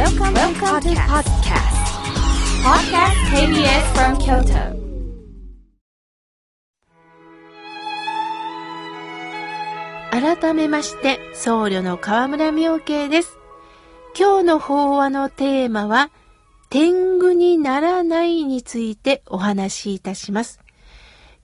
Welcome, Welcome to podcast. Podcast KBS from Kyoto. 改めまして、僧侶の河村明慶です。今日の法話のテーマは、天狗にならないについてお話しいたします。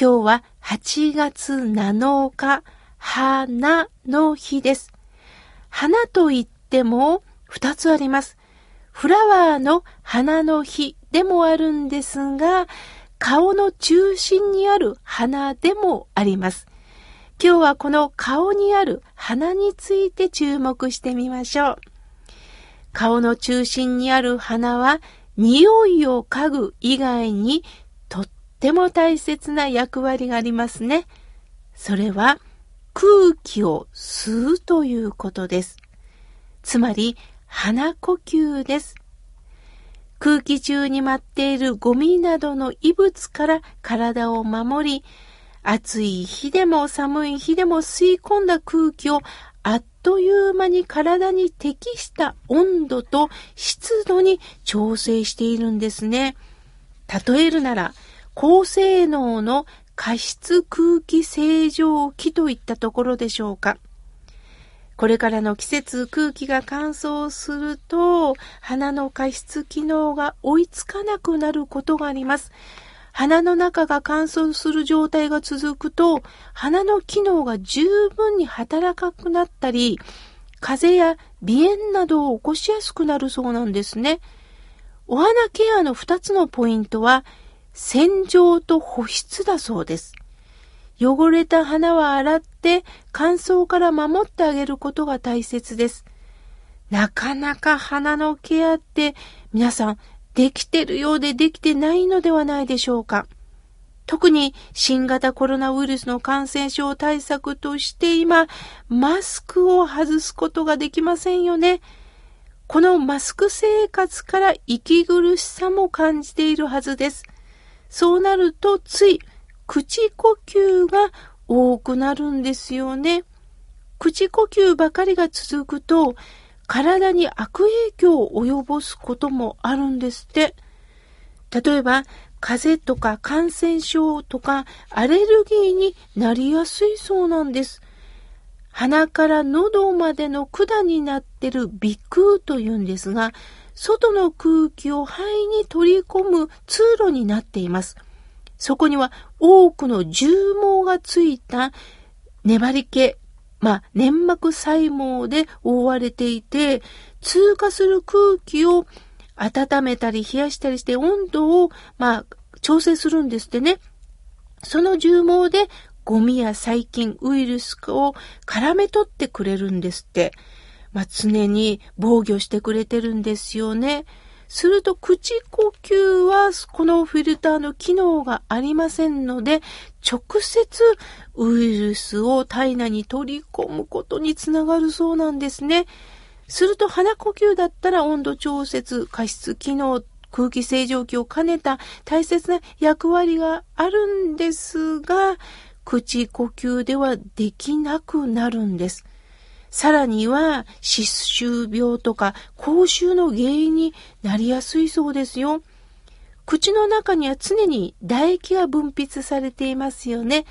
今日は8月7日、花の日です。花と言っても2つあります。フラワーの花の日でもあるんですが、顔の中心にある花でもあります。今日はこの顔にある花について注目してみましょう。顔の中心にある花は匂いを嗅ぐ以外にとっても大切な役割がありますね。それは空気を吸うということです。つまり鼻呼吸です。空気中に舞っているゴミなどの異物から体を守り、暑い日でも寒い日でも吸い込んだ空気をあっという間に体に適した温度と湿度に調整しているんですね。例えるなら、高性能の加湿空気清浄機といったところでしょうか。これからの季節空気が乾燥すると、鼻の加湿機能が追いつかなくなることがあります。鼻の中が乾燥する状態が続くと、鼻の機能が十分に働かなくなったり、風邪や鼻炎などを起こしやすくなるそうなんですね。お花ケアの2つのポイントは、洗浄と保湿だそうです。汚れた花は洗って乾燥から守ってあげることが大切です。なかなか花のケアって皆さんできてるようでできてないのではないでしょうか。特に新型コロナウイルスの感染症対策として今、マスクを外すことができませんよね。このマスク生活から息苦しさも感じているはずです。そうなるとつい口呼吸が多くなるんですよね。口呼吸ばかりが続くと体に悪影響を及ぼすこともあるんですって。例えば、風邪とか感染症とかアレルギーになりやすいそうなんです。鼻から喉までの管になってる鼻腔というんですが、外の空気を肺に取り込む通路になっています。そこには多くの重毛がついた粘り気、まあ、粘膜細胞で覆われていて、通過する空気を温めたり冷やしたりして温度を、まあ、調整するんですってね。その重毛でゴミや細菌、ウイルスを絡め取ってくれるんですって。まあ、常に防御してくれてるんですよね。すると口呼吸はこのフィルターの機能がありませんので、直接ウイルスを体内に取り込むことにつながるそうなんですね。すると鼻呼吸だったら温度調節、加湿機能、空気清浄機を兼ねた大切な役割があるんですが、口呼吸ではできなくなるんです。さらには、歯周病とか口臭の原因になりやすいそうですよ。口の中には常に唾液が分泌されていますよね。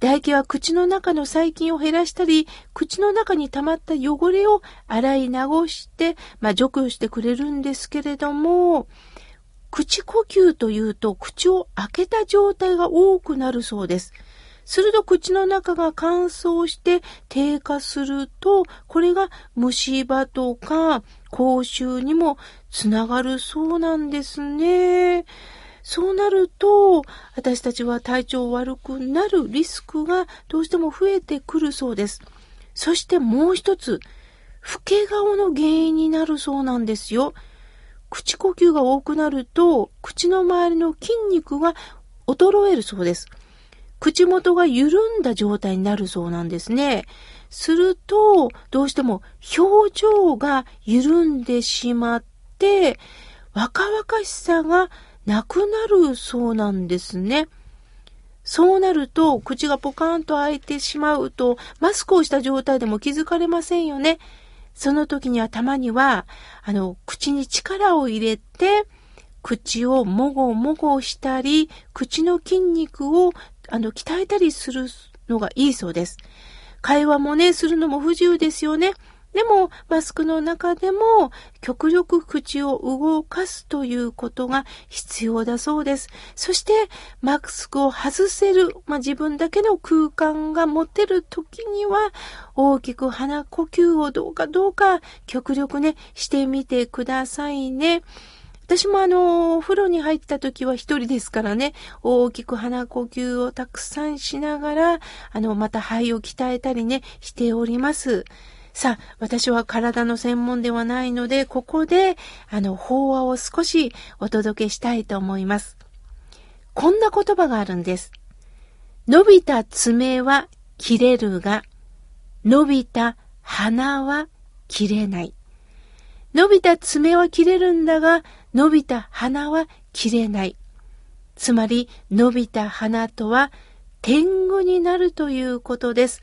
唾液は口の中の細菌を減らしたり、口の中に溜まった汚れを洗い流して、まあ、除去してくれるんですけれども、口呼吸というと口を開けた状態が多くなるそうです。すると口の中が乾燥して低下すると、これが虫歯とか口臭にもつながるそうなんですね。そうなると、私たちは体調悪くなるリスクがどうしても増えてくるそうです。そしてもう一つ、老け顔の原因になるそうなんですよ。口呼吸が多くなると、口の周りの筋肉が衰えるそうです。口元が緩んだ状態になるそうなんですね。すると、どうしても表情が緩んでしまって、若々しさがなくなるそうなんですね。そうなると、口がポカーンと開いてしまうと、マスクをした状態でも気づかれませんよね。その時にはたまには、あの、口に力を入れて、口をもごもごしたり、口の筋肉を、あの、鍛えたりするのがいいそうです。会話もね、するのも不自由ですよね。でも、マスクの中でも、極力口を動かすということが必要だそうです。そして、マスクを外せる、まあ、自分だけの空間が持てる時には、大きく鼻呼吸をどうかどうか、極力ね、してみてくださいね。私もあの、お風呂に入った時は一人ですからね、大きく鼻呼吸をたくさんしながら、あの、また肺を鍛えたりね、しております。さあ、私は体の専門ではないので、ここで、あの、法話を少しお届けしたいと思います。こんな言葉があるんです。伸びた爪は切れるが、伸びた鼻は切れない。伸びた爪は切れるんだが、伸びた鼻は切れない。つまり、伸びた鼻とは天狗になるということです。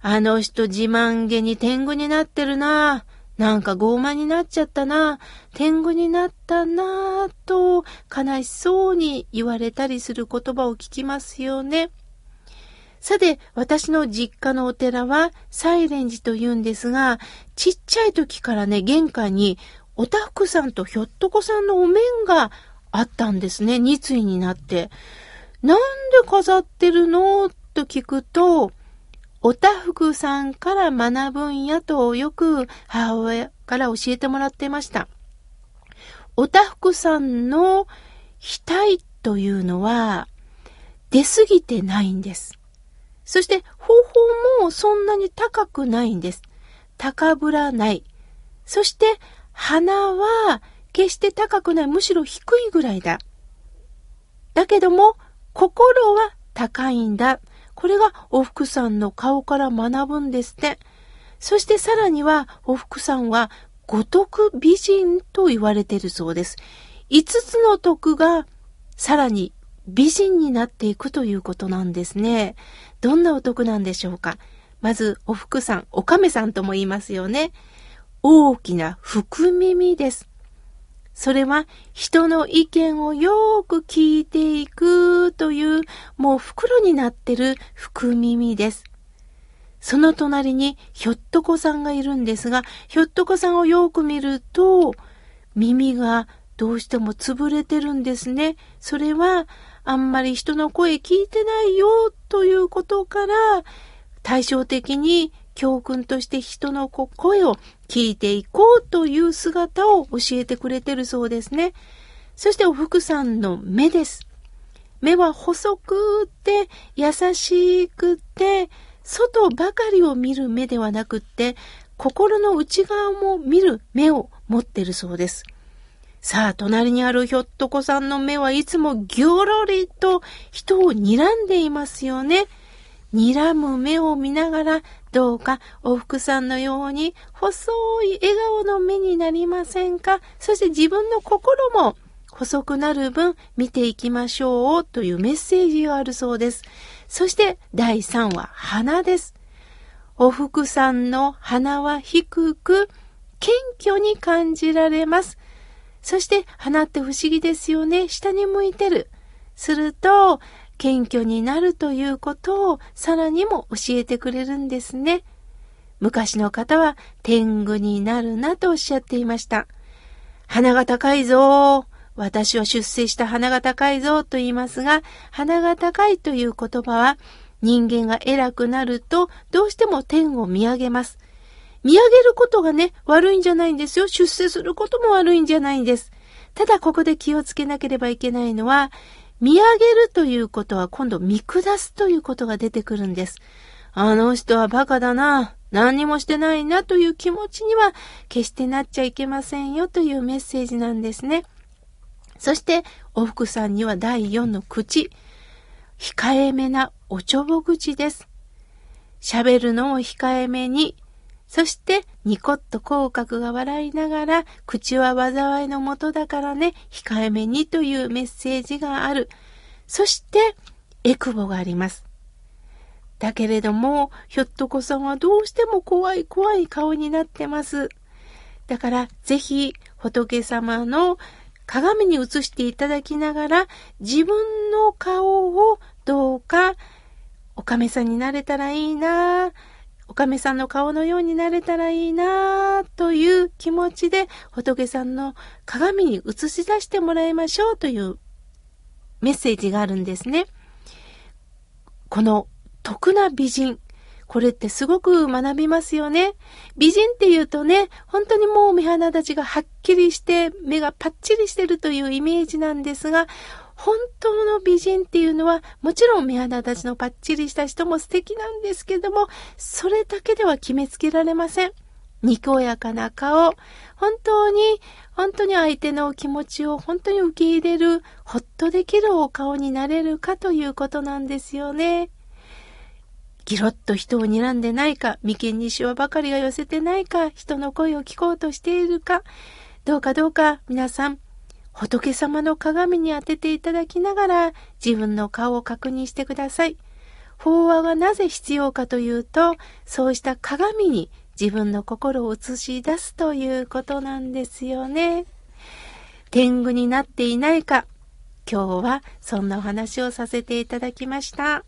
あの人自慢げに天狗になってるな。なんか傲慢になっちゃったな。天狗になったなぁと悲しそうに言われたりする言葉を聞きますよね。さて、私の実家のお寺はサイレン寺と言うんですが、ちっちゃい時からね、玄関におたふくさんとひょっとこさんのお面があったんですね。二対になって。なんで飾ってるの？と聞くと、おたふくさんから学ぶんやとよく母親から教えてもらってました。おたふくさんの額というのは出すぎてないんです。そして方法もそんなに高くないんです。高ぶらない。そして鼻は決して高くない。むしろ低いぐらいだ。だけども心は高いんだ。これがお福さんの顔から学ぶんですって。そしてさらには、お福さんは、五徳美人と言われているそうです。五つの徳が、さらに美人になっていくということなんですね。どんなお得なんでしょうかまず、お福さん、お亀さんとも言いますよね。大きな福耳です。それは人の意見をよーく聞いていくというもう袋になってる福耳です。その隣にひょっとこさんがいるんですが、ひょっとこさんをよく見ると耳がどうしても潰れてるんですね。それはあんまり人の声聞いてないよということから対照的に教訓として人の声を聞いていこうという姿を教えてくれてるそうですね。そしてお福さんの目です。目は細くて優しくて外ばかりを見る目ではなくって心の内側も見る目を持ってるそうです。さあ、隣にあるひょっとこさんの目はいつもぎょろりと人を睨んでいますよね。睨む目を見ながら、どうかお福さんのように細い笑顔の目になりませんか？そして自分の心も細くなる分見ていきましょうというメッセージがあるそうです。そして第3は鼻です。お福さんの鼻は低く謙虚に感じられます。そして鼻って不思議ですよね。下に向いてる。すると、謙虚になるということをさらにも教えてくれるんですね。昔の方は天狗になるなとおっしゃっていました。鼻が高いぞ私は出世した鼻が高いぞと言いますが、鼻が高いという言葉は人間が偉くなるとどうしても天を見上げます。見上げることがね、悪いんじゃないんですよ。出世することも悪いんじゃないんです。ただここで気をつけなければいけないのは、見上げるということは今度見下すということが出てくるんです。あの人はバカだな。何にもしてないなという気持ちには決してなっちゃいけませんよというメッセージなんですね。そして、お福さんには第4の口。控えめなおちょぼ口です。喋るのを控えめに、そして、ニコッと口角が笑いながら、口は災いのもとだからね、控えめにというメッセージがある。そして、エクボがあります。だけれども、ひょっとこさんはどうしても怖い怖い顔になってます。だから、ぜひ、仏様の鏡に映していただきながら、自分の顔をどうか、お亀さんになれたらいいなぁお亀さんの顔のようになれたらいいなという気持ちで仏さんの鏡に映し出してもらいましょうというメッセージがあるんですね。この得な美人。これってすごく学びますよね。美人って言うとね、本当にもう目鼻立ちがはっきりして目がパッチリしてるというイメージなんですが、本当の美人っていうのは、もちろん目鼻立ちのパッチリした人も素敵なんですけども、それだけでは決めつけられません。にこやかな顔、本当に、本当に相手の気持ちを本当に受け入れる、ほっとできるお顔になれるかということなんですよね。ギロッと人を睨んでないか、眉間にシワばかりが寄せてないか、人の声を聞こうとしているか、どうかどうか皆さん、仏様の鏡に当てていただきながら自分の顔を確認してください。法話がなぜ必要かというと、そうした鏡に自分の心を映し出すということなんですよね。天狗になっていないか、今日はそんなお話をさせていただきました。